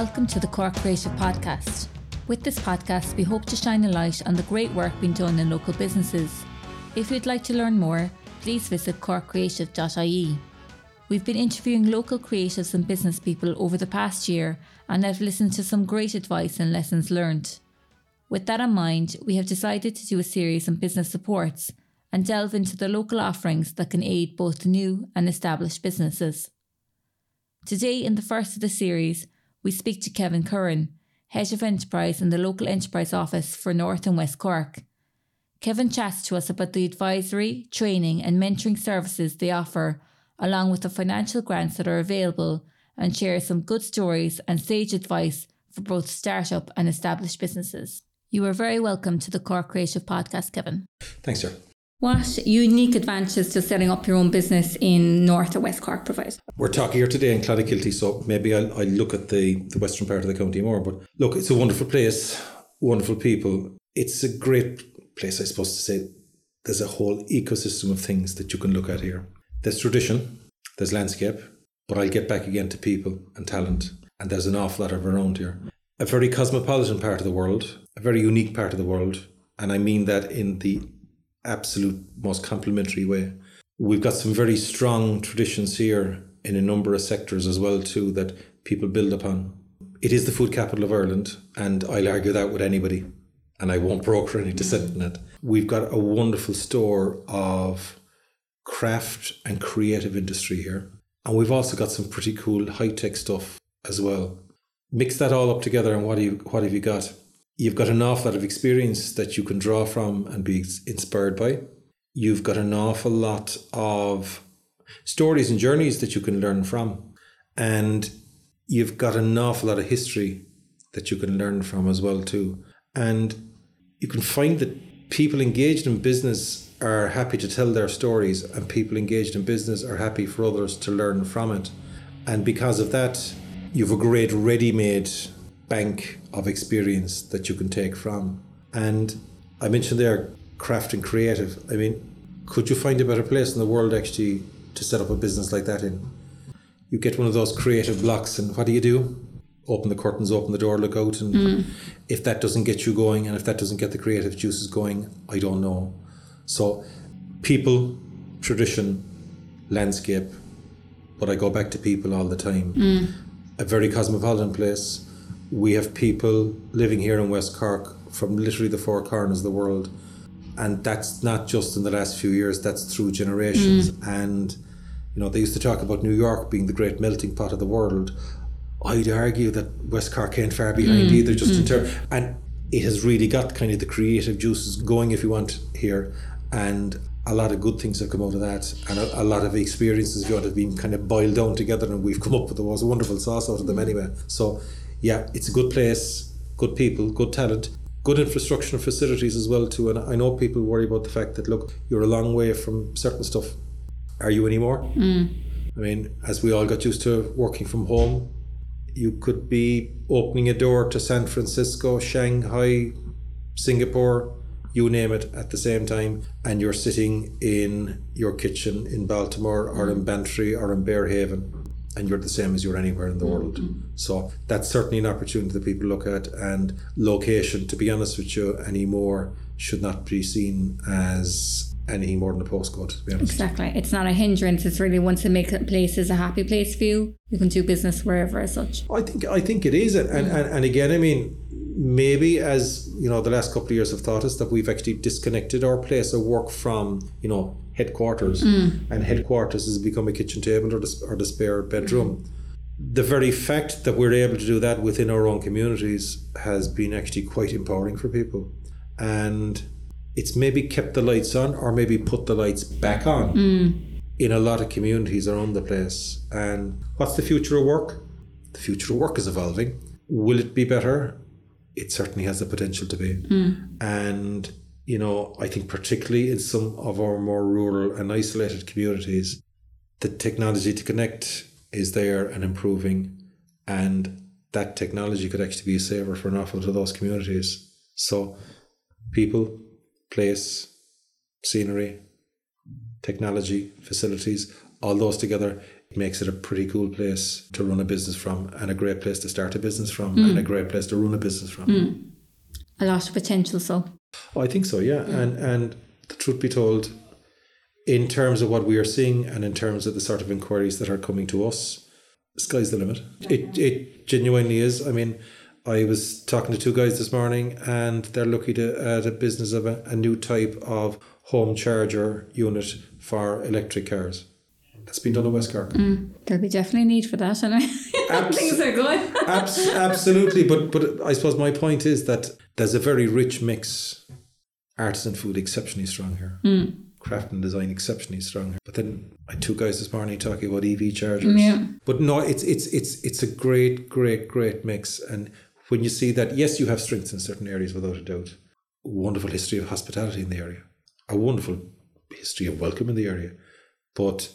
Welcome to the Cork Creative Podcast. With this podcast, we hope to shine a light on the great work being done in local businesses. If you'd like to learn more, please visit corkcreative.ie. We've been interviewing local creatives and business people over the past year and have listened to some great advice and lessons learned. With that in mind, we have decided to do a series on business supports and delve into the local offerings that can aid both new and established businesses. Today, in the first of the series, we speak to Kevin Curran, Head of Enterprise in the local enterprise office for North and West Cork. Kevin chats to us about the advisory, training, and mentoring services they offer, along with the financial grants that are available, and shares some good stories and sage advice for both startup and established businesses. You are very welcome to the Cork Creative Podcast, Kevin. Thanks, sir. What unique advantages does setting up your own business in North or West Cork provide? We're talking here today in Clonakilty, so maybe I'll, I'll look at the, the western part of the county more. But look, it's a wonderful place, wonderful people. It's a great place, I suppose, to say there's a whole ecosystem of things that you can look at here. There's tradition, there's landscape, but I'll get back again to people and talent, and there's an awful lot of around here. A very cosmopolitan part of the world, a very unique part of the world, and I mean that in the absolute most complimentary way. We've got some very strong traditions here in a number of sectors as well too that people build upon. It is the food capital of Ireland, and I'll argue that with anybody, and I won't broker any dissent in it. We've got a wonderful store of craft and creative industry here, and we've also got some pretty cool high tech stuff as well. Mix that all up together, and what do you what have you got? You've got an awful lot of experience that you can draw from and be inspired by. You've got an awful lot of stories and journeys that you can learn from. And you've got an awful lot of history that you can learn from as well too. And you can find that people engaged in business are happy to tell their stories and people engaged in business are happy for others to learn from it. And because of that, you've a great ready-made bank of experience that you can take from. And I mentioned there craft and creative. I mean, could you find a better place in the world actually to set up a business like that in? You get one of those creative blocks, and what do you do? Open the curtains, open the door, look out, and mm. if that doesn't get you going, and if that doesn't get the creative juices going, I don't know. So, people, tradition, landscape, but I go back to people all the time. Mm. A very cosmopolitan place we have people living here in West Cork from literally the four corners of the world. And that's not just in the last few years, that's through generations. Mm. And, you know, they used to talk about New York being the great melting pot of the world. I'd argue that West Cork ain't far behind mm. either, just mm. in terms. And it has really got kind of the creative juices going, if you want, here. And a lot of good things have come out of that, and a, a lot of experiences if you know, have been kind of boiled down together, and we've come up with the most wonderful sauce out of them anyway. So yeah, it's a good place, good people, good talent, good infrastructure and facilities as well too. And I know people worry about the fact that look, you're a long way from certain stuff. Are you anymore? Mm. I mean, as we all got used to working from home, you could be opening a door to San Francisco, Shanghai, Singapore, you name it, at the same time, and you're sitting in your kitchen in Baltimore or in Bantry or in Berehaven and you're the same as you're anywhere in the mm-hmm. world. So that's certainly an opportunity that people look at. And location, to be honest with you, anymore should not be seen as any more than a postcode. To be honest. Exactly, it's not a hindrance. It's really once it makes a place is a happy place for you, you can do business wherever as such. I think I think it is, and and, and again, I mean, maybe as you know, the last couple of years have taught us that we've actually disconnected our place of work from you know headquarters, mm. and headquarters has become a kitchen table or the, or the spare bedroom. The very fact that we're able to do that within our own communities has been actually quite empowering for people, and it's maybe kept the lights on or maybe put the lights back on mm. in a lot of communities around the place. And what's the future of work? The future of work is evolving. Will it be better? It certainly has the potential to be. Mm. And you know, I think particularly in some of our more rural and isolated communities, the technology to connect is there and improving, and that technology could actually be a saver for an awful lot of those communities. So, people, place, scenery, technology, facilities, all those together It makes it a pretty cool place to run a business from and a great place to start a business from and a mm. great place to run a business from. Mm. A lot of potential, so. Oh, I think so, yeah. And and the truth be told, in terms of what we are seeing and in terms of the sort of inquiries that are coming to us, sky's the limit. It it genuinely is. I mean, I was talking to two guys this morning and they're looking to, at a business of a, a new type of home charger unit for electric cars. That's been done in West Cork. Mm, there'll be definitely need for that, and Abs- things are good. Abs- absolutely, but but I suppose my point is that there's a very rich mix. Artisan food exceptionally strong here. Mm. Craft and design exceptionally strong here. But then I two guys this morning talking about EV chargers. Yeah. But no, it's it's it's it's a great, great, great mix. And when you see that, yes, you have strengths in certain areas without a doubt. Wonderful history of hospitality in the area. A wonderful history of welcome in the area. But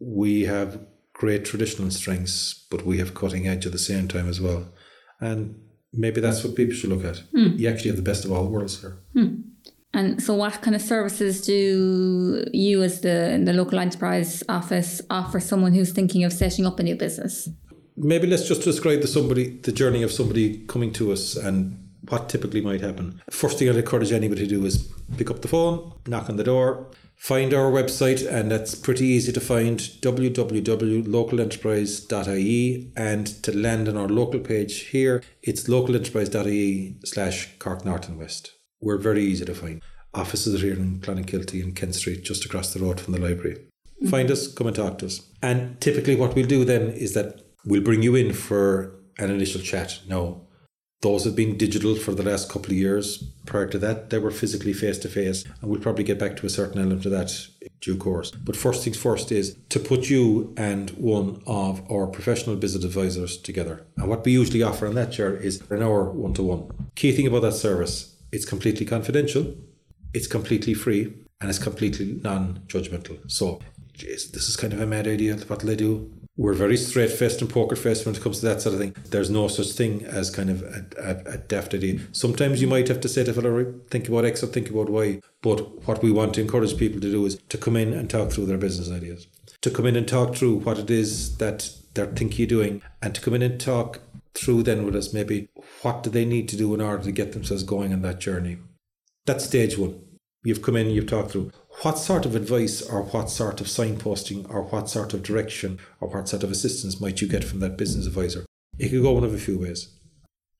we have great traditional strengths, but we have cutting edge at the same time as well. And maybe that's what people should look at. Hmm. You actually have the best of all worlds here. Hmm. And so, what kind of services do you, as the the local enterprise office, offer someone who's thinking of setting up a new business? Maybe let's just describe the somebody the journey of somebody coming to us and what typically might happen. First thing I'd encourage anybody to do is pick up the phone, knock on the door, find our website, and that's pretty easy to find www.localenterprise.ie and to land on our local page here, it's localenterprise.ie slash Cork North and West. We're very easy to find. Offices are here in Clonakilty and Kent Street, just across the road from the library. Find us, come and talk to us. And typically, what we'll do then is that we'll bring you in for an initial chat. No, those have been digital for the last couple of years. Prior to that, they were physically face to face, and we'll probably get back to a certain element of that in due course. But first things first is to put you and one of our professional business advisors together. And what we usually offer on that chair is an hour one to one. Key thing about that service, it's completely confidential, it's completely free, and it's completely non-judgmental. So, geez, this is kind of a mad idea. What will I do? We're very straight faced and poker faced when it comes to that sort of thing. There's no such thing as kind of a, a, a daft idea. Sometimes you might have to say to fellow, "Right, think about X or think about Y. But what we want to encourage people to do is to come in and talk through their business ideas, to come in and talk through what it is that they're thinking of doing, and to come in and talk through then with us maybe what do they need to do in order to get themselves going on that journey. That's stage one. You've come in, you've talked through what sort of advice or what sort of signposting or what sort of direction or what sort of assistance might you get from that business advisor? It could go one of a few ways.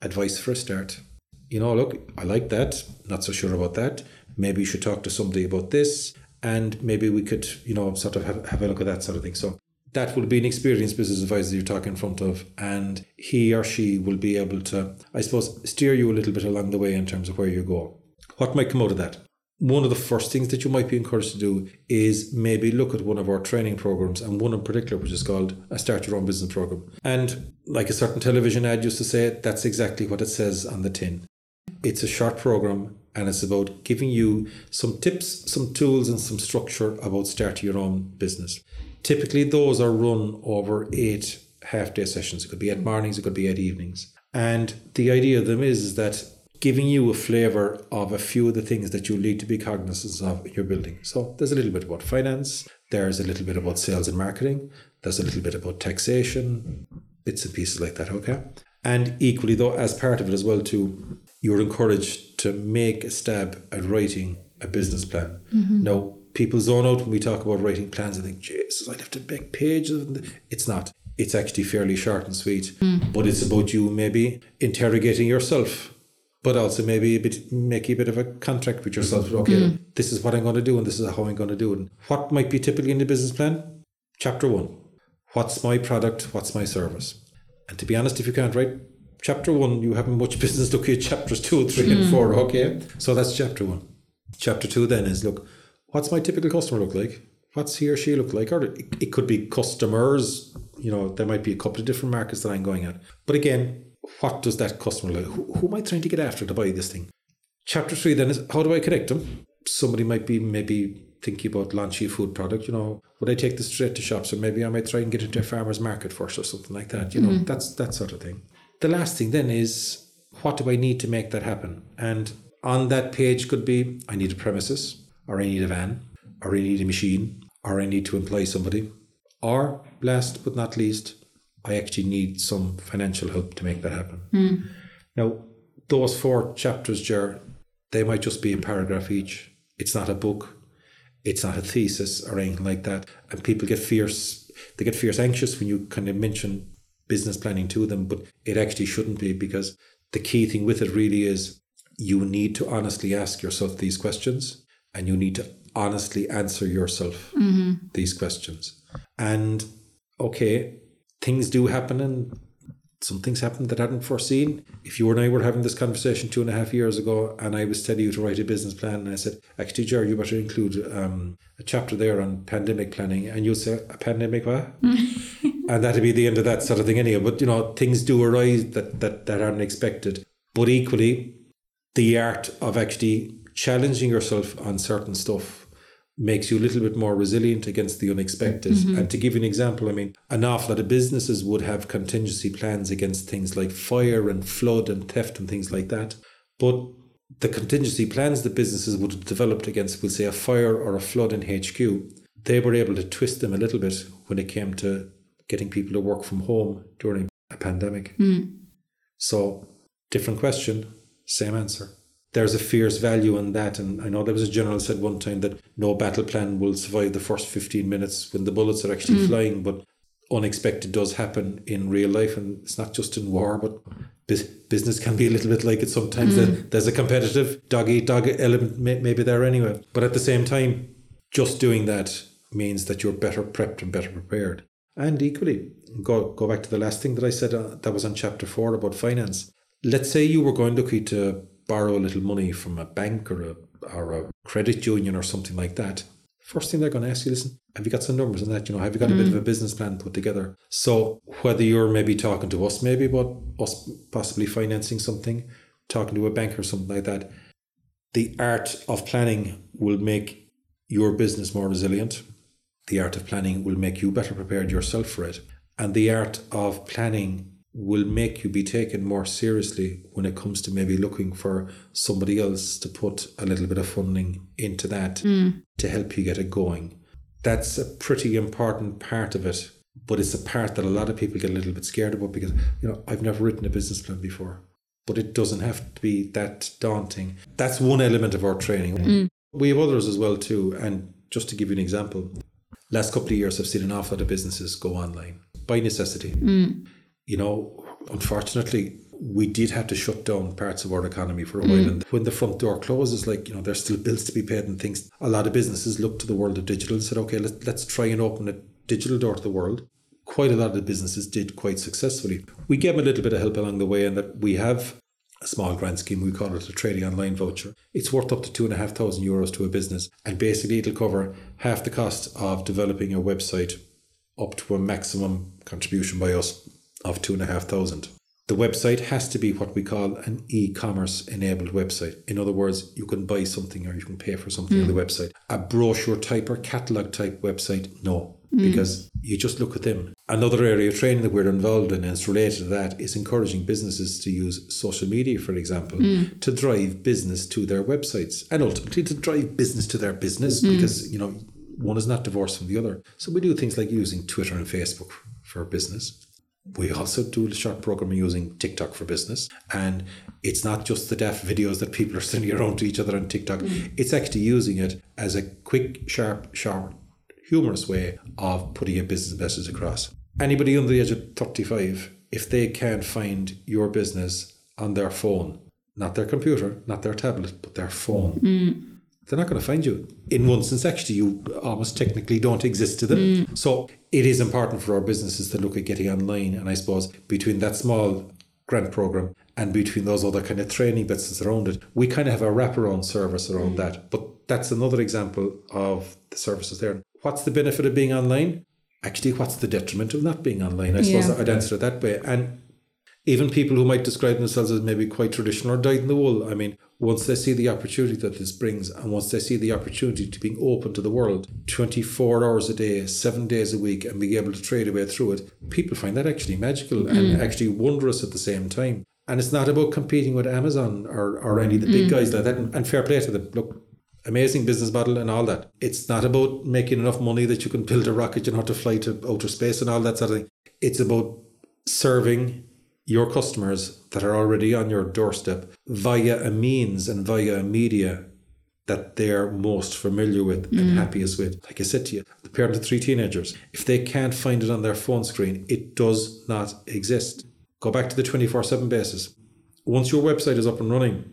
Advice for a start. You know, look, I like that, not so sure about that. Maybe you should talk to somebody about this, and maybe we could, you know, sort of have, have a look at that sort of thing. So that will be an experienced business advisor you're talking in front of, and he or she will be able to, I suppose, steer you a little bit along the way in terms of where you go. What might come out of that? One of the first things that you might be encouraged to do is maybe look at one of our training programs, and one in particular, which is called a Start Your Own Business Program. And like a certain television ad used to say, that's exactly what it says on the tin. It's a short program and it's about giving you some tips, some tools, and some structure about starting your own business. Typically, those are run over eight half day sessions. It could be eight mornings, it could be eight evenings. And the idea of them is, is that giving you a flavour of a few of the things that you need to be cognizant of in your building. So there's a little bit about finance, there's a little bit about sales and marketing, there's a little bit about taxation, bits and pieces like that, okay? And equally though, as part of it as well too, you're encouraged to make a stab at writing a business plan. Mm-hmm. Now, people zone out when we talk about writing plans and think, Jesus, I'd have to make pages. It's not. It's actually fairly short and sweet, mm. but it's about you maybe interrogating yourself, but also maybe a bit making a bit of a contract with yourself. Mm-hmm. Okay, mm-hmm. this is what I'm going to do, and this is how I'm going to do it. And what might be typically in the business plan? Chapter one: What's my product? What's my service? And to be honest, if you can't write chapter one, you haven't much business looking at chapters two, three, and mm-hmm. four. Okay, so that's chapter one. Chapter two then is look, what's my typical customer look like? What's he or she look like? Or it, it could be customers. You know, there might be a couple of different markets that I'm going at. But again, what does that customer like? Who, who am I trying to get after to buy this thing? Chapter three then is how do I connect them? Somebody might be maybe thinking about launching a food product. You know, would I take this straight to shops, or maybe I might try and get into a farmer's market first, or something like that. You know, mm-hmm. that's that sort of thing. The last thing then is what do I need to make that happen? And on that page could be I need a premises, or I need a van, or I need a machine, or I need to employ somebody, Or, last but not least, I actually need some financial help to make that happen. Hmm. Now, those four chapters, Ger, they might just be a paragraph each. It's not a book. It's not a thesis or anything like that. And people get fierce. They get fierce anxious when you kind of mention business planning to them, but it actually shouldn't be because the key thing with it really is you need to honestly ask yourself these questions and you need to honestly answer yourself mm-hmm. these questions. And okay, things do happen and some things happen that I hadn't foreseen. If you and I were having this conversation two and a half years ago and I was telling you to write a business plan and I said, actually, Jerry, you better include um, a chapter there on pandemic planning and you'd say, a pandemic what? and that'd be the end of that sort of thing anyway. But, you know, things do arise that, that, that aren't expected. But equally, the art of actually challenging yourself on certain stuff makes you a little bit more resilient against the unexpected. Mm-hmm. And to give you an example, I mean, an awful lot of businesses would have contingency plans against things like fire and flood and theft and things like that. But the contingency plans that businesses would have developed against, we'll say, a fire or a flood in HQ, they were able to twist them a little bit when it came to getting people to work from home during a pandemic. Hmm. So, different question, same answer. There's a fierce value in that. And I know there was a general said one time that no battle plan will survive the first 15 minutes when the bullets are actually flying, but unexpected does happen in real life. And it's not just in war, but business can be a little bit like it sometimes. That There's a competitive dog eat dog element may- maybe there anyway. But at the same time, just doing that means that you're better prepped and better prepared. And equally, go go back to the last thing that I said uh, that was on chapter four about finance. Let's say you were going to borrow a little money from a bank or a or a credit union or something like that. First thing they're going to ask you, listen, have you got some numbers on that? You know, have you got a bit of mm. a business plan put together? So whether you're maybe talking to us, maybe about us possibly financing something, talking to a bank or something like that, the art of planning will make your business more resilient. The art of planning will make you better prepared yourself for it. And the art of planning will make you be taken more seriously when it comes to maybe looking for somebody else to put a little bit of funding into that hmm. to help you get it going. That's a pretty important part of it, but it's a part that a lot of people get a little bit scared about because, you know, I've never written a business plan before. But it doesn't have to be that daunting. That's one element of our training. Hmm. We have others as well too. And just to give you an example, last couple of years I've seen an awful lot of businesses go online by necessity. Hmm. You know, unfortunately, we did have to shut down parts of our economy for a while. Mm. And when the front door closes, like, you know, there's still bills to be paid and things. A lot of businesses looked to the world of digital and said, okay, let, let's try and open a digital door to the world. Quite a lot of the businesses did quite successfully. We gave them a little bit of help along the way, and that we have a small grant scheme. We call it a trading online voucher. It's worth up to two and a half thousand euros to a business, and basically it'll cover half the cost of developing a website up to a maximum contribution by us of two and a half thousand. The website has to be what we call an e-commerce enabled website. In other words, you can buy something or you can pay for something on the hmm. website. A brochure type or catalog type website, no, hmm. because you just look at them. Another area of training that we're involved in and it's related to that is encouraging businesses to use social media, for example, hmm. to drive business to their websites and ultimately to drive business to their business because, you know, one is not divorced from the other. So we do things like using Twitter and Facebook for business. We also do a short program using TikTok for business. And it's not just the deaf videos that people are sending around to each other on TikTok. Mm. It's actually using it as a quick, sharp, sharp, humorous way of putting a business message across. Anybody under the age of 35, if they can't find your business on their phone, not their computer, not their tablet, but their phone, mm. They're not going to find you. In one sense, actually, you almost technically don't exist to them. Mm. So it is important for our businesses to look at getting online. And I suppose between that small grant program and between those other kind of training bits that's around it, we kind of have a wraparound service around mm. that. But that's another example of the services there. What's the benefit of being online? Actually, what's the detriment of not being online? I suppose Yeah. I'd answer it that way. And even people who might describe themselves as maybe quite traditional or dyed in the wool, I mean, once they see the opportunity that this brings and once they see the opportunity to being open to the world 24 hours a day, seven days a week, and being able to trade away through it, people find that actually magical and mm-hmm. actually wondrous at the same time. And it's not about competing with Amazon or, or any of the big mm. guys like that. And, and fair play to them. Look, amazing business model and all that. It's not about making enough money that you can build a rocket and how to fly to outer space and all that sort of thing. It's about serving your customers that are already on your doorstep via a means and via a media that they're most familiar with and mm-hmm. happiest with. Like I said to you, the parent of three teenagers, if they can't find it on their phone screen, it does not exist. Go back to the 24 7 basis. Once your website is up and running,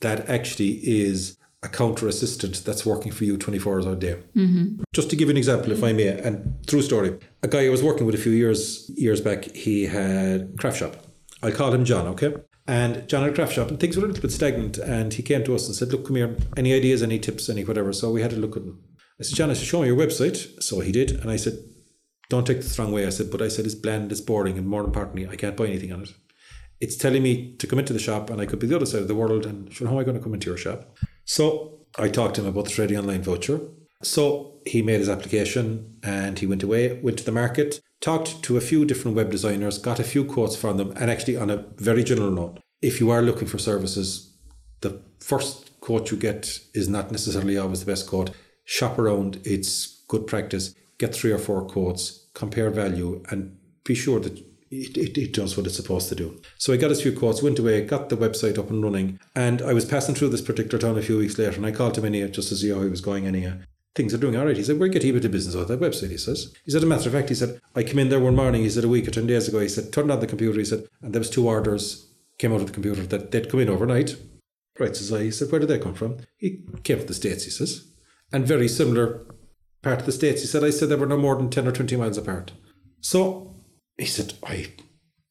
that actually is a counter assistant that's working for you 24 hours a day. Mm-hmm. Just to give you an example, if I may, and true story. A guy I was working with a few years years back, he had a craft shop. I'll call him John, okay? And John had a craft shop and things were a little bit stagnant. And he came to us and said, Look, come here, any ideas, any tips, any whatever. So we had a look at him. I said, John, I said, show me your website. So he did. And I said, Don't take this the wrong way. I said, but I said it's bland, it's boring, and more importantly, I can't buy anything on it. It's telling me to come into the shop and I could be the other side of the world and sure, how am I going to come into your shop? So I talked to him about the Trading Online voucher. So he made his application and he went away, went to the market, talked to a few different web designers, got a few quotes from them, and actually on a very general note, if you are looking for services, the first quote you get is not necessarily always the best quote. Shop around, it's good practice. Get three or four quotes, compare value, and be sure that it, it, it does what it's supposed to do. So I got a few quotes, went away, got the website up and running, and I was passing through this particular town a few weeks later, and I called him in here just to see how he was going anyhow. Things are doing all right. He said, We're getting a bit of business out of that website, he says. He said, a matter of fact, he said, I came in there one morning, he said, a week or 10 days ago, he said, turned on the computer, he said, and there was two orders came out of the computer that they'd come in overnight. Right, says I. He said, Where did they come from? He came from the States, he says. And very similar part of the States. He said, I said they were no more than 10 or 20 miles apart. So he said, I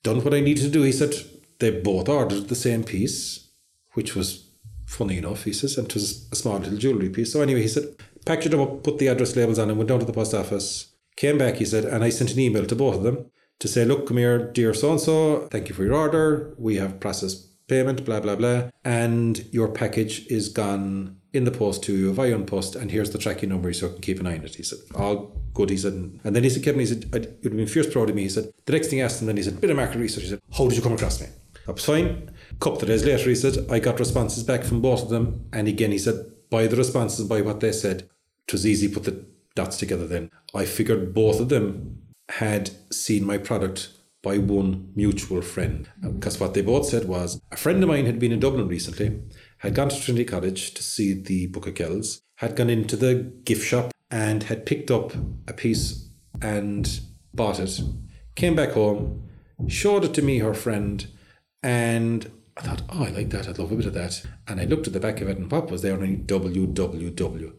done what I needed to do. He said, they both ordered the same piece, which was funny enough, he says, and it was a small little jewellery piece. So anyway, he said, packaged them up, put the address labels on, and went down to the post office. Came back, he said, and I sent an email to both of them to say, look, come here, dear so and so, thank you for your order. We have processed payment, blah, blah, blah. And your package is gone in the post to you via post, and here's the tracking number so you can keep an eye on it. He said, all good. He said, and then he said, Kevin, he said, I'd- you'd have been fierce proud of me. He said, the next thing I asked him, then he said, bit of market research. He said, how did you come across me? That was fine. A couple of days later, he said, I got responses back from both of them. And again, he said, by the responses, by what they said, it was easy to put the dots together then. I figured both of them had seen my product by one mutual friend. Because what they both said was a friend of mine had been in Dublin recently, had gone to Trinity College to see the Book of Kells, had gone into the gift shop and had picked up a piece and bought it, came back home, showed it to me, her friend, and I thought, oh, I like that. I'd love a bit of that. And I looked at the back of it, and what was there underneath WWW?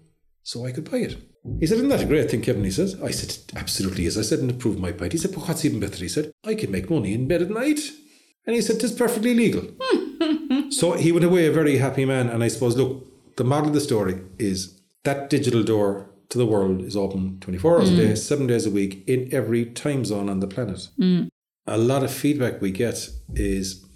So I could buy it. He said, Isn't that a great thing, Kevin? He says, I said, "It Absolutely is. I said, and it proved my point. He said, But what's even better? He said, I can make money in bed at night. And he said, It's perfectly legal. so he went away a very happy man. And I suppose, look, the model of the story is that digital door to the world is open 24 hours a day, mm. seven days a week, in every time zone on the planet. Mm. A lot of feedback we get is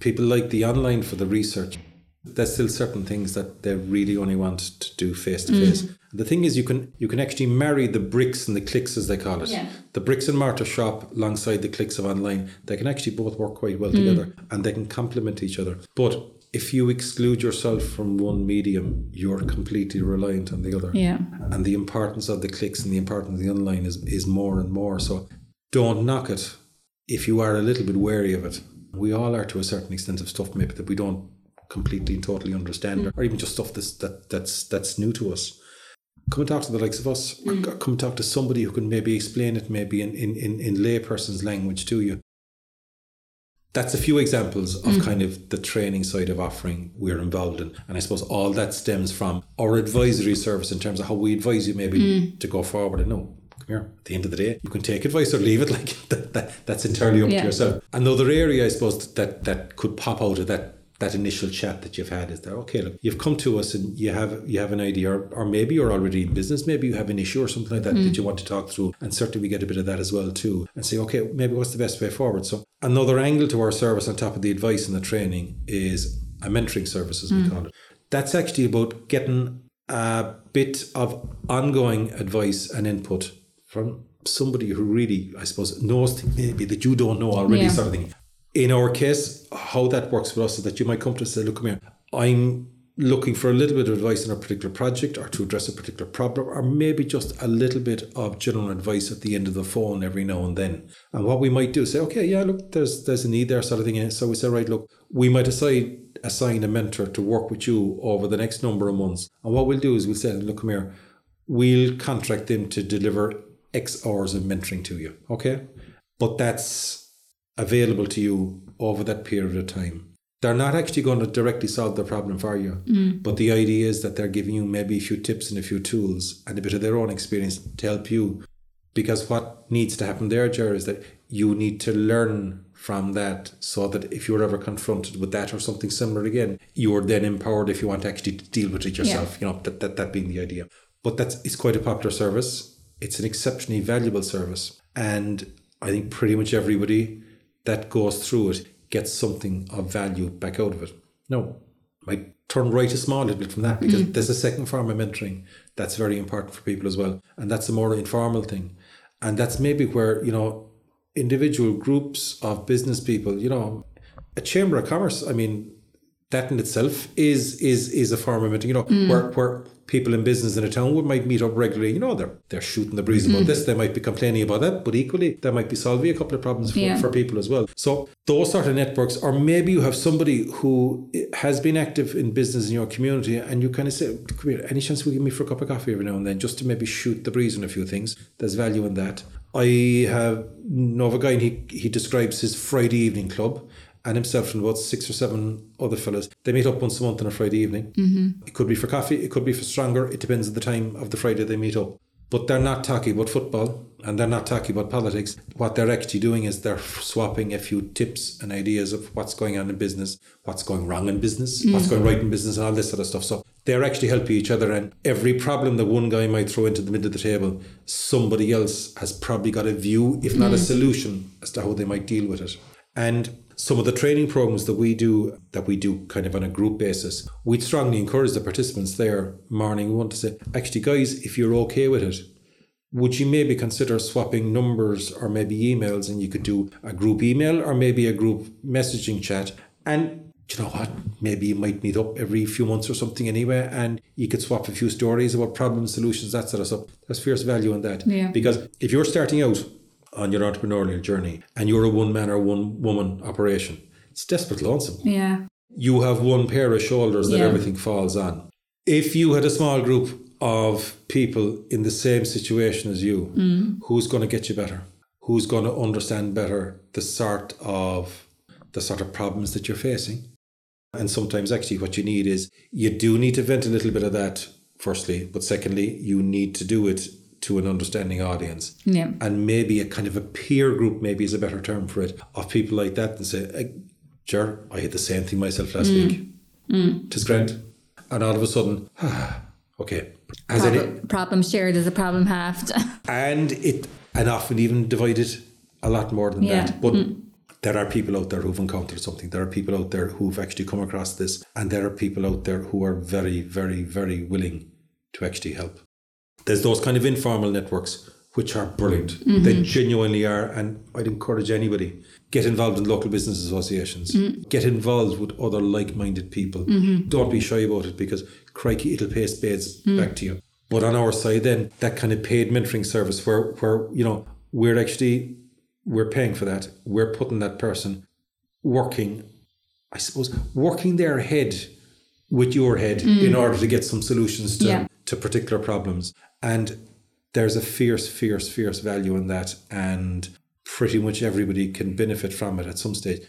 people like the online for the research. There's still certain things that they really only want to do face to face. The thing is, you can you can actually marry the bricks and the clicks, as they call it. Yeah. The bricks and mortar shop alongside the clicks of online. They can actually both work quite well mm. together, and they can complement each other. But if you exclude yourself from one medium, you're completely reliant on the other Yeah. and the importance of the clicks and the importance of the online is, is more and more. So don't knock it if you are a little bit wary of it. We all are to a certain extent of stuff maybe that we don't completely and totally understand, mm. or even just stuff that's, that that's that's new to us. Come and talk to the likes of us. or mm. Come and talk to somebody who can maybe explain it maybe in, in, in, in layperson's language to you. That's a few examples of mm. kind of the training side of offering we're involved in. And I suppose all that stems from our advisory service in terms of how we advise you maybe to go forward. And no, come here, at the end of the day, you can take advice or leave it. Like that, that that's entirely up Yeah. to yourself. Another area I suppose that that could pop out of that that initial chat that you've had is that okay look you've come to us and you have you have an idea or, or maybe you're already in business maybe you have an issue or something like that that hmm. you want to talk through. And certainly we get a bit of that as well too and say okay maybe what's the best way forward? So another angle to our service on top of the advice and the training is a mentoring service as we hmm. call it. That's actually about getting a bit of ongoing advice and input from somebody who really I suppose knows maybe that you don't know already Yeah. sort of thing. In our case, how that works for us is that you might come to us and say, look, come here, I'm looking for a little bit of advice on a particular project or to address a particular problem, or maybe just a little bit of general advice at the end of the phone every now and then. And what we might do is say, okay, yeah, look, there's there's a need there, sort of thing. So we say, right, look, we might decide assign a mentor to work with you over the next number of months. And what we'll do is we'll say, look, come here, we'll contract them to deliver X hours of mentoring to you. Okay. But that's available to you over that period of time. They're not actually going to directly solve the problem for you. Mm. But the idea is that they're giving you maybe a few tips and a few tools and a bit of their own experience to help you. Because what needs to happen there, Jer, is that you need to learn from that so that if you're ever confronted with that or something similar again, you're then empowered if you want to actually deal with it yourself. You know, that, that, that being the idea. But that's it's quite a popular service. It's an exceptionally valuable service. And I think pretty much everybody that goes through it gets something of value back out of it. No, might turn right a small little bit from that because mm-hmm. there's a second form of mentoring that's very important for people as well. And that's a more informal thing. And that's maybe where, you know, individual groups of business people, you know, a chamber of commerce, I mean, that in itself is is is a form of mentoring, you know, mm. where where people in business in a town would might meet up regularly, you know, they're they're shooting the breeze about mm. this, they might be complaining about that, but equally they might be solving a couple of problems for, Yeah. for people as well. So those sort of networks, or maybe you have somebody who has been active in business in your community and you kind of say, come here, any chance we give me for a cup of coffee every now and then, just to maybe shoot the breeze on a few things. There's value in that. I have know of a guy and he he describes his Friday evening club and himself and about six or seven other fellas. They meet up once a month on a Friday evening. Mm-hmm. It could be for coffee, it could be for stronger. It depends on the time of the Friday they meet up. But they're not talking about football and they're not talking about politics. What they're actually doing is they're swapping a few tips and ideas of what's going on in business, what's going wrong in business, what's going right in business, and all this sort of stuff. So they're actually helping each other. And every problem that one guy might throw into the middle of the table, somebody else has probably got a view, if not a solution, as to how they might deal with it. And some of the training programs that we do, that we do kind of on a group basis, we'd strongly encourage the participants there morning. We want to say, actually, guys, if you're okay with it, would you maybe consider swapping numbers or maybe emails and you could do a group email or maybe a group messaging chat and do you know what maybe you might meet up every few months or something anyway and you could swap a few stories about problem solutions that sort of stuff there's fierce value in that Yeah. because if you're starting out on your entrepreneurial journey and you're a one man or one woman operation it's desperate lonesome Yeah. you have one pair of shoulders that Yeah. everything falls on. If you had a small group of people in the same situation as you, Mm. who's going to get you better? Who's going to understand better the sort of the sort of problems that you're facing? And sometimes actually what you need is you do need to vent a little bit of that firstly, but secondly, you need to do it to an understanding audience. Yeah. and maybe a kind of a peer group maybe is a better term for it of people like that and say sure, I had the same thing myself last Mm. week. Tis grand. And all of a sudden okay. Has any Problem, problem shared is a problem halved. and it and often even divided a lot more than Yeah. that. But there are people out there who've encountered something. There are people out there who've actually come across this. And there are people out there who are very very very willing to actually help there's those kind of informal networks which are brilliant. Mm-hmm. They genuinely are, and I'd encourage anybody get involved in local business associations. Mm. Get involved with other like-minded people. Mm-hmm. Don't be shy about it because crikey, it'll pay spades mm. back to you. But on our side, then that kind of paid mentoring service, where where you know we're actually we're paying for that. We're putting that person working, I suppose, working their head with your head mm. in order to get some solutions to, Yeah. To particular problems. And there's a fierce, fierce, fierce value in that. And pretty much everybody can benefit from it at some stage.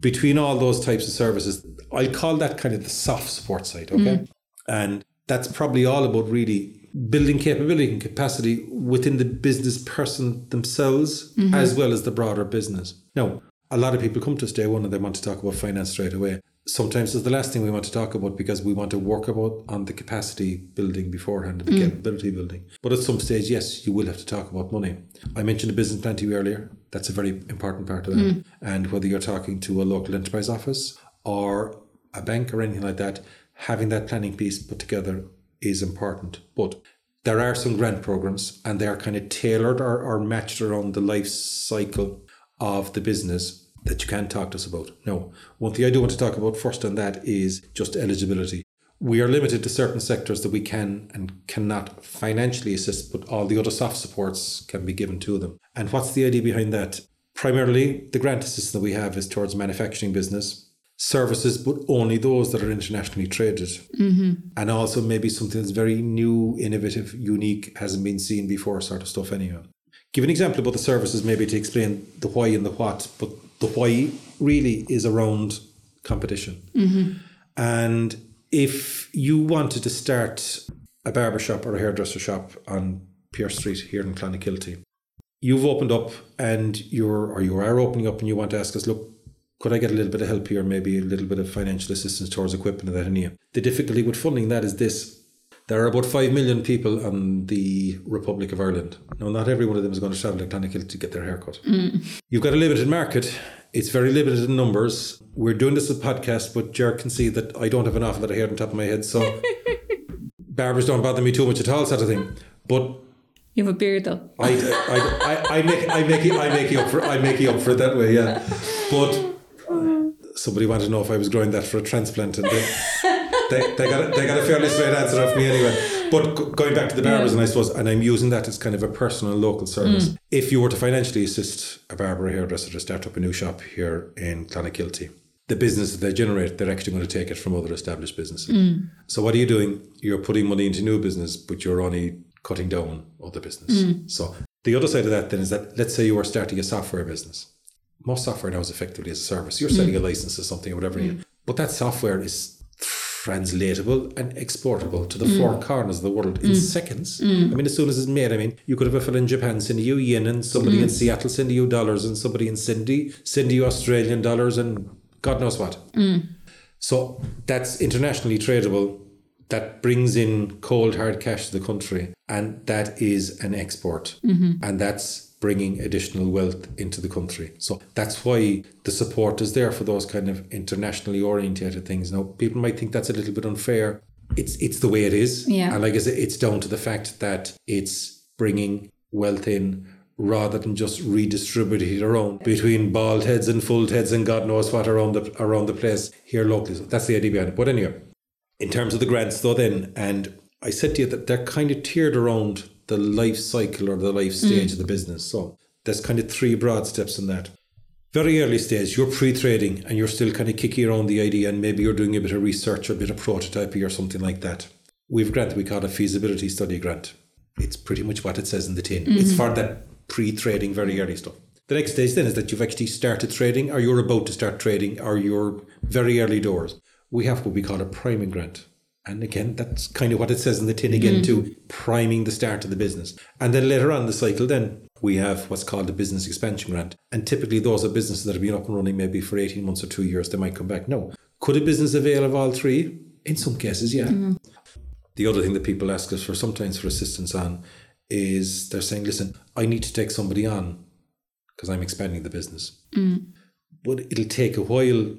Between all those types of services, I'll call that kind of the soft support side, okay? Mm. And that's probably all about really building capability and capacity within the business person themselves mm-hmm. as well as the broader business. Now, a lot of people come to us day one and they want to talk about finance straight away. Sometimes it's the last thing we want to talk about because we want to work about on the capacity building beforehand and the mm. capability building. But at some stage, yes, you will have to talk about money. I mentioned a business plan to you earlier. That's a very important part of that. Mm. And whether you're talking to a local enterprise office or a bank or anything like that, having that planning piece put together is important. But there are some grant programs and they are kind of tailored or, or matched around the life cycle of the business. That you can't talk to us about. No. One thing I do want to talk about first on that is just eligibility. We are limited to certain sectors that we can and cannot financially assist, but all the other soft supports can be given to them. And what's the idea behind that? Primarily, the grant assistance that we have is towards manufacturing business, services, but only those that are internationally traded. Mm-hmm. And also maybe something that's very new, innovative, unique, hasn't been seen before, sort of stuff, anyhow. Give an example about the services, maybe to explain the why and the what, but the why really is around competition. Mm-hmm. And if you wanted to start a barber shop or a hairdresser shop on Pearse Street here in Clonakilty, you've opened up and you're or you are opening up and you want to ask us, look, could I get a little bit of help here, maybe a little bit of financial assistance towards equipment and that and? The difficulty with funding that is this. There are about 5 million people on the Republic of Ireland. Now, not every one of them is going to travel to Clonakilty to get their haircut. Mm. You've got a limited market. It's very limited in numbers. We're doing this as a podcast, but Jared can see that I don't have an awful lot of hair on top of my head, so barbers don't bother me too much at all, sort of thing. But you have a beard though. I, I, I, I make I make I make you up for I make you up for it that way, yeah. But somebody wanted to know if I was growing that for a transplant, and they, they, they, got a, they got a fairly straight answer off me anyway. But going back to the barbers, yeah. and I suppose, and I'm using that as kind of a personal local service. Mm. If you were to financially assist a barber or hairdresser to start up a new shop here in Clonakilty, the business that they generate, they're actually going to take it from other established businesses. Mm. So what are you doing? You're putting money into new business, but you're only cutting down other business. Mm. So the other side of that then is that let's say you are starting a software business most software now is effectively as a service. You're selling mm. a license to something or whatever, mm. but that software is translatable and exportable to the mm. four corners of the world in mm. seconds. Mm. I mean, as soon as it's made, I mean, you could have a fellow in Japan sending you yen and somebody in mm. Seattle sending you dollars and somebody in Sydney sending you Australian dollars and God knows what. So that's internationally tradable. That brings in cold hard cash to the country, and that is an export, mm-hmm. and that's bringing additional wealth into the country. So that's why the support is there for those kind of internationally orientated things. Now, people might think that's a little bit unfair. It's it's the way it is, yeah. and like I said, it's down to the fact that it's bringing wealth in rather than just redistributing it around between bald heads and full heads and God knows what around the around the place here locally. So that's the idea behind it. But anyway, in terms of the grants, though, then and I said to you that they're kind of tiered around the life cycle or the life stage mm. of the business. So there's kind of three broad steps in that. Very early stage, you're pre-trading and you're still kind of kicking around the idea and maybe you're doing a bit of research or a bit of prototyping or something like that. We've grant we call a feasibility study grant. It's pretty much what it says in the tin. Mm-hmm. It's for that pre-trading, very early stuff. The next stage then is that you've actually started trading or you're about to start trading or you're very early doors. We have what we call a priming grant. And again, that's kind of what it says in the tin again, mm. too, priming the start of the business. And then later on the cycle, then we have what's called a business expansion grant. And typically, those are businesses that have been up and running maybe for 18 months or two years. They might come back. No. Could a business avail of all three? In some cases, yeah. Mm. The other thing that people ask us for sometimes for assistance on is they're saying, listen, I need to take somebody on because I'm expanding the business. Mm. But it'll take a while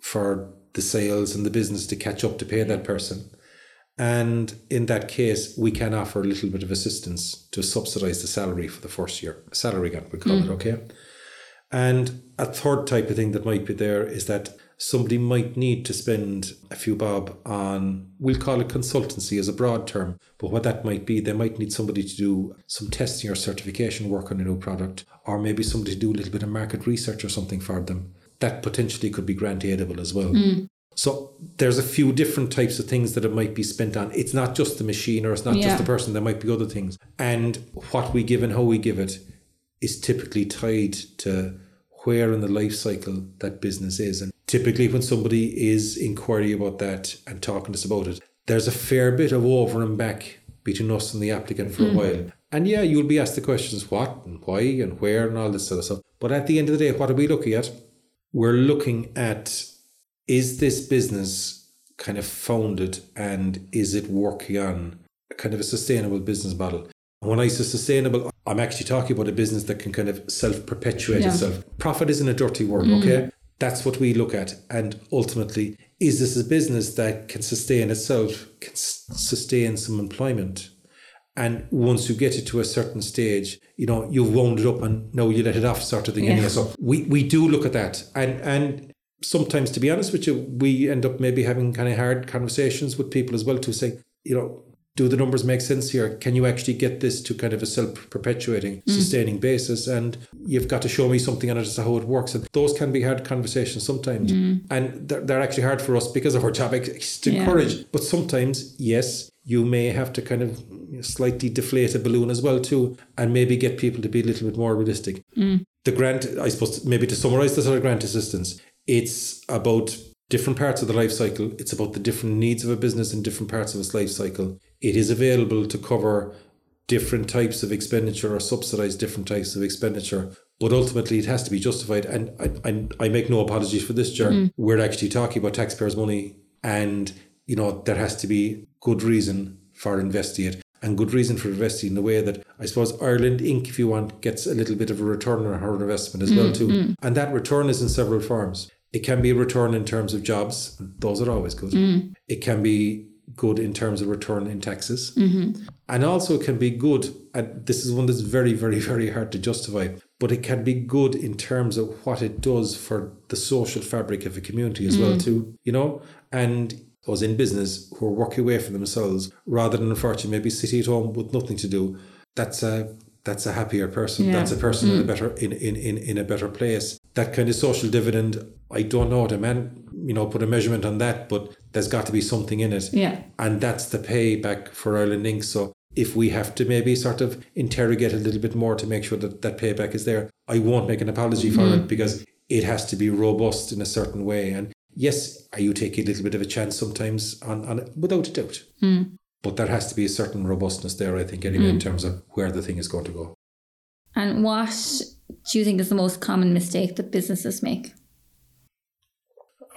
for the sales and the business to catch up to pay that person. And in that case, we can offer a little bit of assistance to subsidize the salary for the first year. Salary gap, we call mm. it, okay? And a third type of thing that might be there is that somebody might need to spend a few bob on, we'll call it consultancy as a broad term, but what that might be, they might need somebody to do some testing or certification work on a new product, or maybe somebody to do a little bit of market research or something for them that potentially could be grant aidable as well. Mm. So there's a few different types of things that it might be spent on. It's not just the machine or it's not yeah. just the person, there might be other things. And what we give and how we give it is typically tied to where in the life cycle that business is. And typically when somebody is inquiry about that and talking to us about it, there's a fair bit of over and back between us and the applicant for mm. a while. And yeah, you'll be asked the questions what and why and where and all this sort of stuff. But at the end of the day, what are we looking at? We're looking at is this business kind of founded and is it working on a kind of a sustainable business model? And when I say sustainable, I'm actually talking about a business that can kind of self perpetuate yeah. itself. Profit isn't a dirty word, mm. okay? That's what we look at. And ultimately, is this a business that can sustain itself, can sustain some employment, And once you get it to a certain stage, you know, you've wound it up and now you let it off sort of thing. Yeah. So we, we do look at that. And and sometimes to be honest with you, we end up maybe having kind of hard conversations with people as well to say, you know, do the numbers make sense here? Can you actually get this to kind of a self perpetuating, hmm. sustaining basis? And you've got to show me something on it as to how it works. And those can be hard conversations sometimes. Hmm. And they're, they're actually hard for us because of our is to Yeah. encourage. But sometimes, yes, you may have to kind of slightly deflate a balloon as well too, and maybe get people to be a little bit more realistic. Mm. The grant, I suppose, maybe to summarize this sort of grant assistance, it's about different parts of the life cycle. It's about the different needs of a business in different parts of its life cycle. It is available to cover different types of expenditure or subsidize different types of expenditure. But ultimately, it has to be justified. And I, I, I make no apologies for this, Jar. Mm. We're actually talking about taxpayers' money, and you know there has to be good reason for investing it, and good reason for investing in the way that I suppose Ireland Inc., if you want, gets a little bit of a return on her investment as well mm, too. Mm. And that return is in several forms. It can be a return in terms of jobs; those are always good. Mm. It can be good in terms of return in taxes, mm-hmm. and also it can be good. And this is one that's very, very, very hard to justify. But it can be good in terms of what it does for the social fabric of a community as well too. You know, and those in business who are working away for themselves rather than unfortunately maybe sitting at home with nothing to do. That's a that's a happier person. Yeah. That's a person in a mm. better in, in, in, in a better place. That kind of social dividend, I don't know the man, you know, put a measurement on that, but there's got to be something in it. Yeah. And that's the payback for Ireland Inc. So if we have to maybe sort of interrogate a little bit more to make sure that that payback is there, I won't make an apology for mm-hmm. it because it has to be robust in a certain way. And yes, you take a little bit of a chance sometimes on, on it? Without a doubt. Hmm. But there has to be a certain robustness there, I think, anyway, in hmm. terms of where the thing is going to go. And what do you think is the most common mistake that businesses make?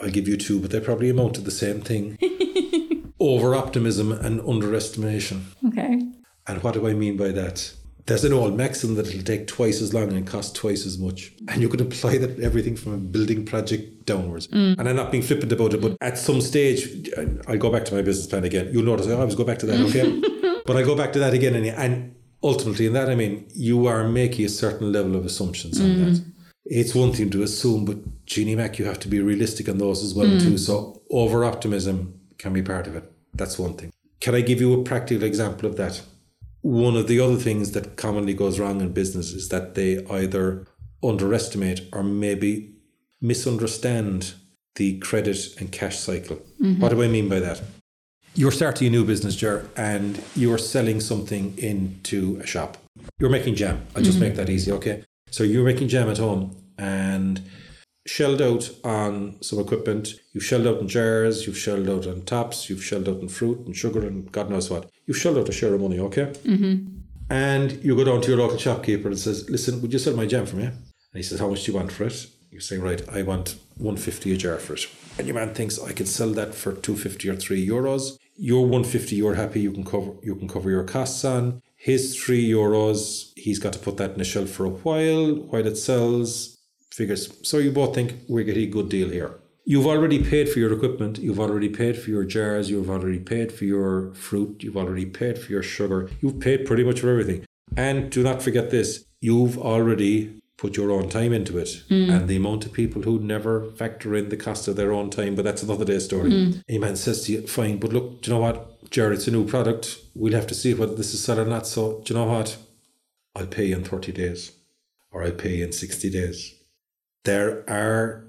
I'll give you two, but they probably amount to the same thing. Over optimism and underestimation. Okay. And what do I mean by that? There's an old maxim that it'll take twice as long and cost twice as much. And you could apply that everything from a building project downwards. Mm. And I'm not being flippant about it, but at some stage, I'll go back to my business plan again. You'll notice I always go back to that, okay? but I go back to that again. And, and ultimately, in that, I mean, you are making a certain level of assumptions on that. Mm. It's one thing to assume, but Jeannie Mac, you have to be realistic on those as well, mm. too. So over optimism can be part of it. That's one thing. Can I give you a practical example of that? One of the other things that commonly goes wrong in business is that they either underestimate or maybe misunderstand the credit and cash cycle. Mm-hmm. What do I mean by that? You're starting a new business, Jer, and you're selling something into a shop. You're making jam. I'll just mm-hmm. make that easy, okay? So you're making jam at home and shelled out on some equipment. You've shelled out in jars, you've shelled out on tops, you've shelled out in fruit and sugar and God knows what. You've shelled out a share of money, okay? Mm-hmm. And you go down to your local shopkeeper and says, "Listen, would you sell my jam for me?" And he says, "How much do you want for it?" You say, "Right, I want one fifty a jar for it." And your man thinks, "I can sell that for two fifty or three euros." Your one fifty, you're happy. You can cover you can cover your costs on. His three euros, he's got to put that in the shelf for a while while it sells. Figures. So you both think we're getting a good deal here. You've already paid for your equipment, you've already paid for your jars, you've already paid for your fruit, you've already paid for your sugar, you've paid pretty much for everything. And do not forget this you've already put your own time into it. Hmm. And the amount of people who never factor in the cost of their own time, but that's another day's story. Hmm. A man says to you, Fine, but look, do you know what, Jared, it's a new product. We'll have to see whether this is selling or not. So, do you know what? I'll pay you in 30 days or I'll pay you in 60 days. There are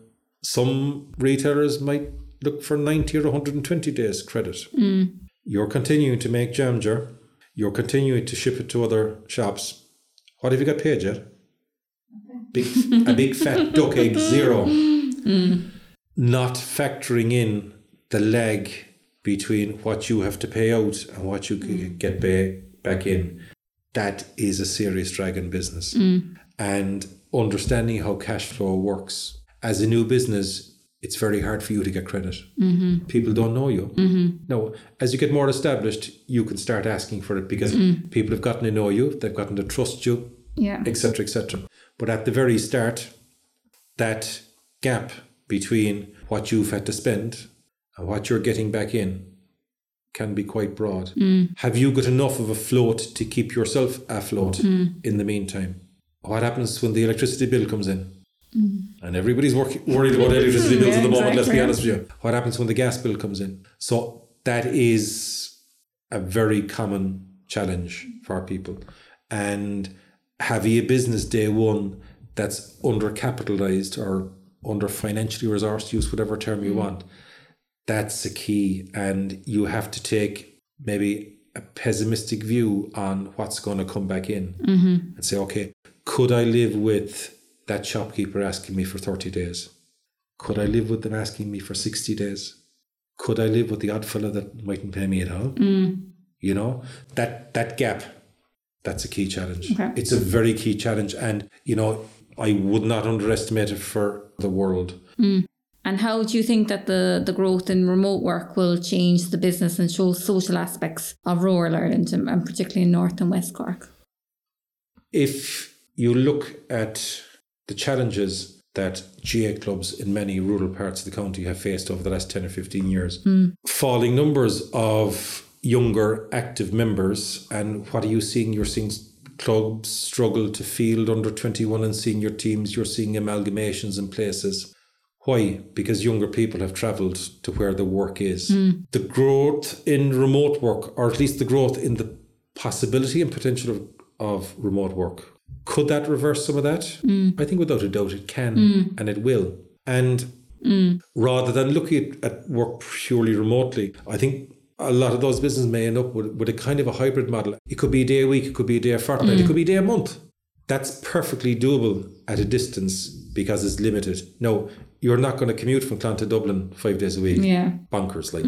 some retailers might look for 90 or 120 days credit. Mm. You're continuing to make jam jar. You're continuing to ship it to other shops. What have you got paid yet? Big, a big fat duck egg zero. Mm. Not factoring in the lag between what you have to pay out and what you can mm. get pay, back in. That is a serious dragon business. And understanding how cash flow works. As a new business, it's very hard for you to get credit. Mm-hmm. People don't know you. Mm-hmm. No, as you get more established, you can start asking for it because mm. people have gotten to know you, they've gotten to trust you, Yeah. etc., etc. But at the very start, that gap between what you've had to spend and what you're getting back in can be quite broad. Mm. Have you got enough of a float to keep yourself afloat mm. in the meantime? What happens when the electricity bill comes in? Mm-hmm. And everybody's work- worried about electricity bills at the Yeah, moment, let's be honest with you. What happens when the gas bill comes in? So that is a very common challenge for people. And have you a business day one that's undercapitalized or under financially resourced, use whatever term you mm-hmm. want, that's the key. And you have to take maybe a pessimistic view on what's going to come back in mm-hmm. and say, okay, could I live with that shopkeeper asking me for 30 days? Could I live with them asking me for 60 days? Could I live with the odd fella that mightn't pay me at all? Mm. You know, that that gap, that's a key challenge. Okay. It's a very key challenge. And, you know, I would not underestimate it for the world. Mm. And how do you think that the, the growth in remote work will change the business and show social aspects of rural Ireland and, and particularly in North and West Cork? If you look at the challenges that GAA clubs in many rural parts of the county have faced over the last 10 or 15 years, hmm. falling numbers of younger active members, and what are you seeing? You're seeing clubs struggle to field under 21 and senior teams, you're seeing amalgamations in places. Why? Because younger people have travelled to where the work is. Hmm. The growth in remote work, or at least the growth in the possibility and potential of, of remote work, could that reverse some of that? Mm. I think without a doubt it can mm. and it will. And mm. rather than looking at, at work purely remotely, I think a lot of those businesses may end up with, with a kind of a hybrid model. It could be a day a week, it could be a day a fortnight, it could be a day a month. That's perfectly doable at a distance because it's limited. No, you're not going to commute from Clon to Dublin five days a week. Yeah. Bonkers, like.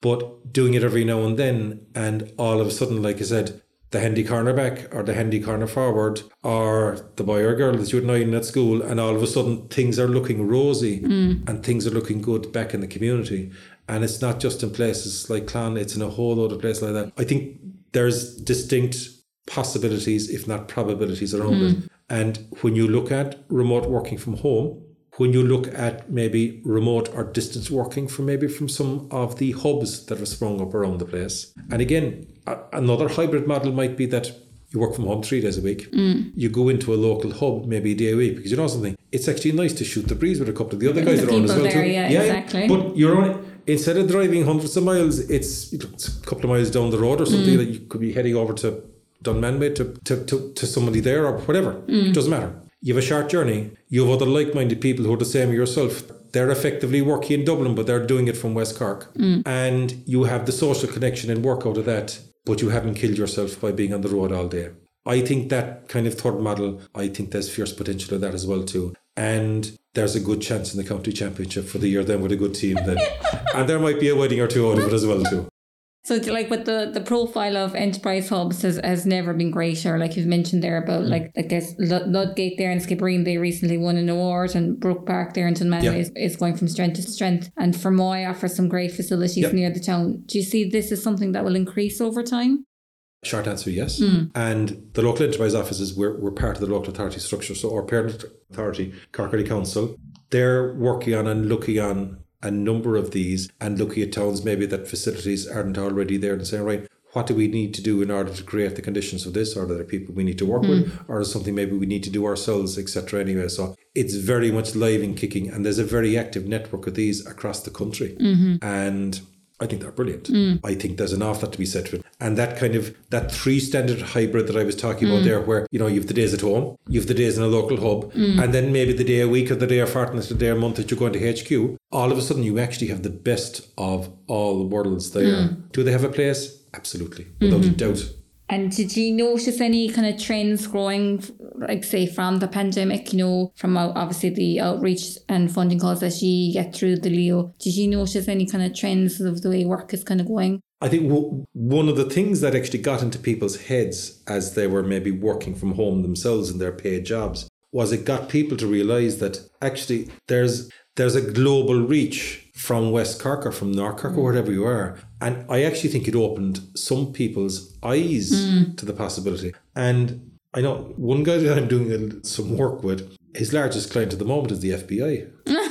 But doing it every now and then, and all of a sudden, like I said, the handy cornerback or the handy corner forward or the boy or girl that's you and I at school, and all of a sudden things are looking rosy mm. and things are looking good back in the community. And it's not just in places like Clon, it's in a whole other place like that. I think there's distinct possibilities, if not probabilities, around mm. it. And when you look at remote working from home, when you look at maybe remote or distance working from maybe from some of the hubs that have sprung up around the place. And again, a- another hybrid model might be that you work from home three days a week. Mm. You go into a local hub maybe a day a week because you know something. It's actually nice to shoot the breeze with a couple of the other guys The around as well there, too. yeah, exactly. But you're only instead of driving hundreds of miles, it's, it's a couple of miles down the road or something mm. that you could be heading over to Dunmanway to, to, to, to somebody there or whatever. It doesn't matter. You have a short journey. You have other like-minded people who are the same as yourself. They're effectively working in Dublin, but they're doing it from West Cork. Mm. And you have the social connection and work out of that, but you haven't killed yourself by being on the road all day. I think that kind of third model, I think there's fierce potential of that as well too. And there's a good chance in the county championship for the year then with a good team then. and there might be a wedding or two out of it as well too. So, like, with the, the profile of enterprise hubs has, has never been greater. Like you've mentioned there about mm. like like there's Ludgate there in Skibbereen. They recently won an award, and Brook Park there in Dunmanway Yeah. is, is going from strength to strength. And Fermoy offers some great facilities near the town. Do you see this as something that will increase over time? Short answer, yes. Mm. And the local enterprise offices, we're, we're part of the local authority structure. So our parent authority, Cork County Council, they're working on and looking on a number of these and looking at towns maybe that facilities aren't already there and saying, right, what do we need to do in order to create the conditions of this? Or are there people we need to work with? Hmm. Or is something maybe we need to do ourselves, etc. Anyway, so it's very much live and kicking. And there's a very active network of these across the country. Mm-hmm. And I think they're brilliant. Mm. I think there's an awful lot to be said for it. And that kind of that three standard hybrid that I was talking about mm. there, where you know you have the days at home, you have the days in a local hub, mm. and then maybe the day a week or the day a fortnight, the day a month that you're going to HQ. All of a sudden, you actually have the best of all worlds there. Do they have a place? Absolutely, mm-hmm. without a doubt. And did you notice any kind of trends growing, like say from the pandemic? You know, from uh, obviously the outreach and funding calls that you get through the Leo. Did you notice any kind of trends of the way work is kind of going? I think w- one of the things that actually got into people's heads as they were maybe working from home themselves in their paid jobs was it got people to realize that actually there's there's a global reach from West Cork or from North Cork or wherever you are. And I actually think it opened some people's eyes mm. to the possibility. And I know one guy that I'm doing some work with, his largest client at the moment is the FBI.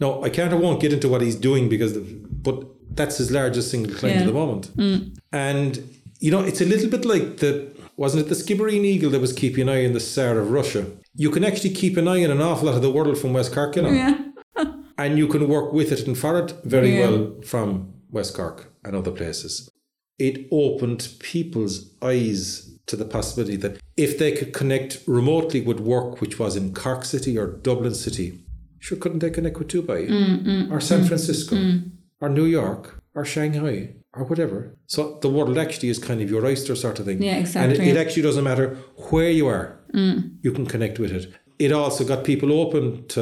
No, I can't. I won't get into what he's doing because, but that's his largest single client Yeah. at the moment. Mm. And you know, it's a little bit like the wasn't it the Skibbereen Eagle that was keeping an eye on the Tsar of Russia? You can actually keep an eye on an awful lot of the world from West Cork, you know, Yeah. And you can work with it and for it very Yeah. well from West Cork and other places. It opened people's eyes to the possibility that if they could connect remotely with work which was in Cork City or Dublin City, sure couldn't they connect with Dubai Mm, mm or San mm, Francisco mm. or New York or Shanghai or whatever? So the world actually is kind of your oyster sort of thing. Yeah, And it, it actually doesn't matter where you are, you can connect with it. It also got people open to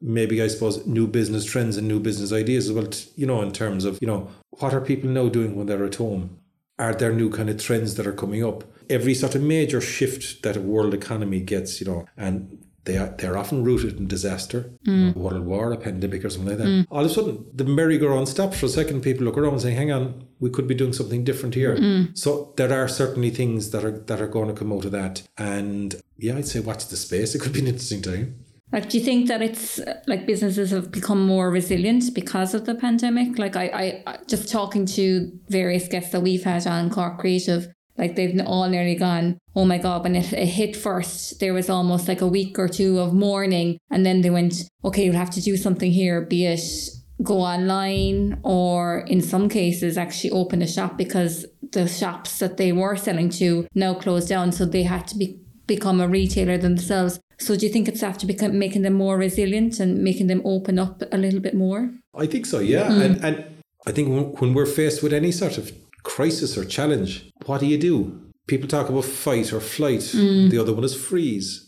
maybe I suppose new business trends and new business ideas as well. t- You know, in terms of you know what are people now doing when they're at home? Are there new kind of trends that are coming up? Every sort of major shift that a world economy gets, you know, and they are they're often rooted in disaster, know, mm. world war, a pandemic, or something like that. Mm. All of a sudden, the merry-go-round stops for a second. People look around and say, "Hang on, we could be doing something different here." Mm. So there are certainly things that are that are going to come out of that. And yeah, I'd say watch the space. It could be an interesting time. Like, do you think that it's like businesses have become more resilient because of the pandemic? Like, I, I- just talking to various guests that we've had on Cork Creative, like they've all nearly gone, oh my God, when it, it hit first, there was almost like a week or two of mourning. And then they went, okay, we'll have to do something here, be it go online or in some cases actually open a shop because the shops that they were selling to now closed down. So they had to be become a retailer themselves. So do you think it's after become, making them more resilient and making them open up a little bit more? I think so, yeah. Mm. And, and I think when, we're faced with any sort of crisis or challenge, what do you do? People talk about fight or flight. Mm. The other one is freeze.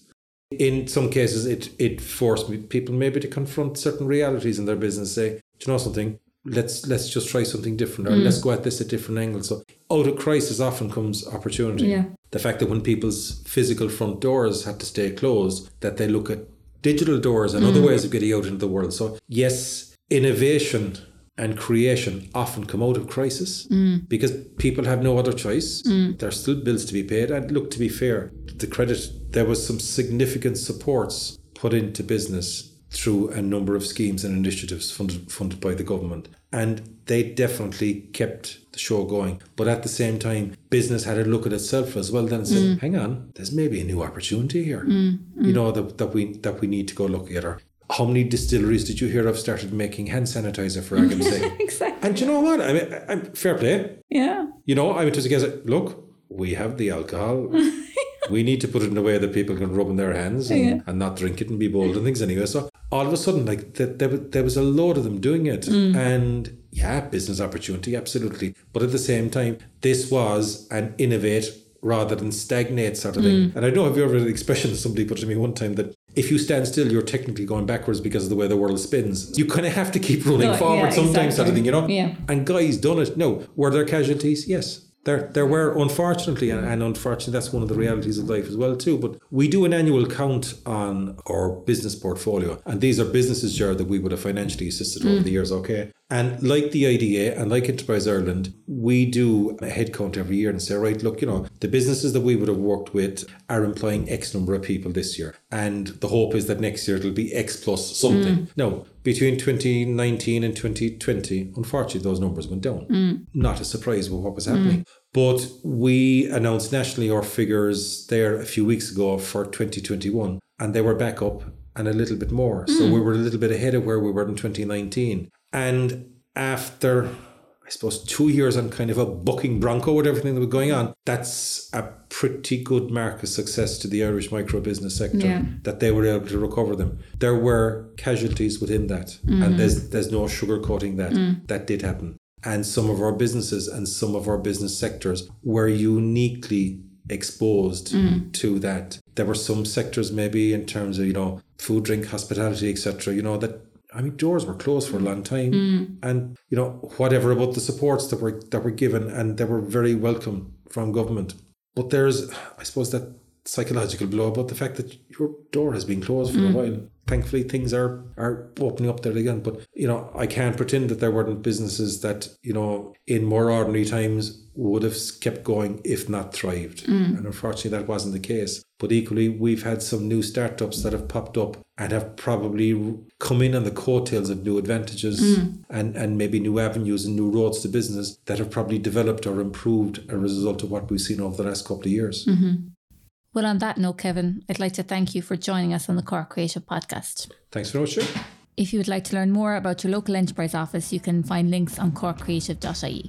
In some cases, it it forced me, people maybe to confront certain realities in their business. Say, do you know something? Let's let's just try something different, or mm. let's go at this at different angles. So out of crisis often comes opportunity. Yeah. The fact that when people's physical front doors had to stay closed, that they look at digital doors and other mm. ways of getting out into the world. So yes, innovation and creation often come out of crisis mm. because people have no other choice. There's still bills to be paid. And look, to be fair, the credit, there was some significant supports put into business through a number of schemes and initiatives funded, funded by the government. And they definitely kept the show going. But at the same time, business had a look at itself as well then and said, mm. hang on, there's maybe a new opportunity here. Mm, mm. You know, that, that we that we need to go look at. Or how many distilleries did you hear of started making hand sanitizer for argument's sake? Exactly. And you know what? I mean, I'm fair play. Yeah. You know, I mean, against it. Look, we have the alcohol. we need to put it in a way that people can rub in their hands and, Yeah. and not drink it and be bold and things anyway. So all of a sudden, like th- there, was- there was a load of them doing it, Mm. and yeah, business opportunity, absolutely. But at the same time, this was an innovate rather than stagnate sort of Mm. thing. And I know have you ever heard the expression somebody put to me one time that if you stand still, you're technically going backwards because of the way the world spins. You kind of have to keep rolling No, forward yeah, sometimes, sort of thing, you know. Yeah. And guys done it. No, were there casualties? Yes. There, there were unfortunately, and, and unfortunately, that's one of the realities of life as well too. But we do an annual count on our business portfolio, and these are businesses, Jared, that we would have financially assisted over mm. the years. Okay, and like the IDA and like Enterprise Ireland, we do a head count every year and say, right, look, you know, the businesses that we would have worked with are employing X number of people this year, and the hope is that next year it'll be X plus something. Mm. No, between 2019 and 2020, unfortunately, those numbers went down. Mm. Not a surprise with what was happening. Mm. But we announced nationally our figures there a few weeks ago for 2021, and they were back up and a little bit more. So we were a little bit ahead of where we were in 2019. And after, I suppose, two years on kind of a bucking bronco with everything that was going on, that's a pretty good mark of success to the Irish micro business sector Yeah. that they were able to recover them. There were casualties within that, and mm-hmm. there's there's no sugarcoating that. Mm. That did happen. And some of our businesses and some of our business sectors were uniquely exposed mm. to that. There were some sectors, maybe in terms of you know food, drink, hospitality, etc. You know that I mean doors were closed for a long time, hmm. and you know whatever about the supports that were that were given, and they were very welcome from government. But there's, I suppose that psychological blow about the fact that your door has been closed for Mm. a while. Thankfully, things are are opening up there again. But you know, I can't pretend that there weren't businesses that you know in more ordinary times would have kept going if not thrived. Mm. And unfortunately, that wasn't the case. But equally, we've had some new startups that have popped up and have probably come in on the coattails of new advantages Mm. and, and maybe new avenues and new roads to business that have probably developed or improved as a result of what we've seen over the last couple of years. Well, on that note, Kevin, I'd like to thank you for joining us on the Cork Creative Podcast. Thanks for watching. If you would like to learn more about your local enterprise office, you can find links on corkcreative.ie.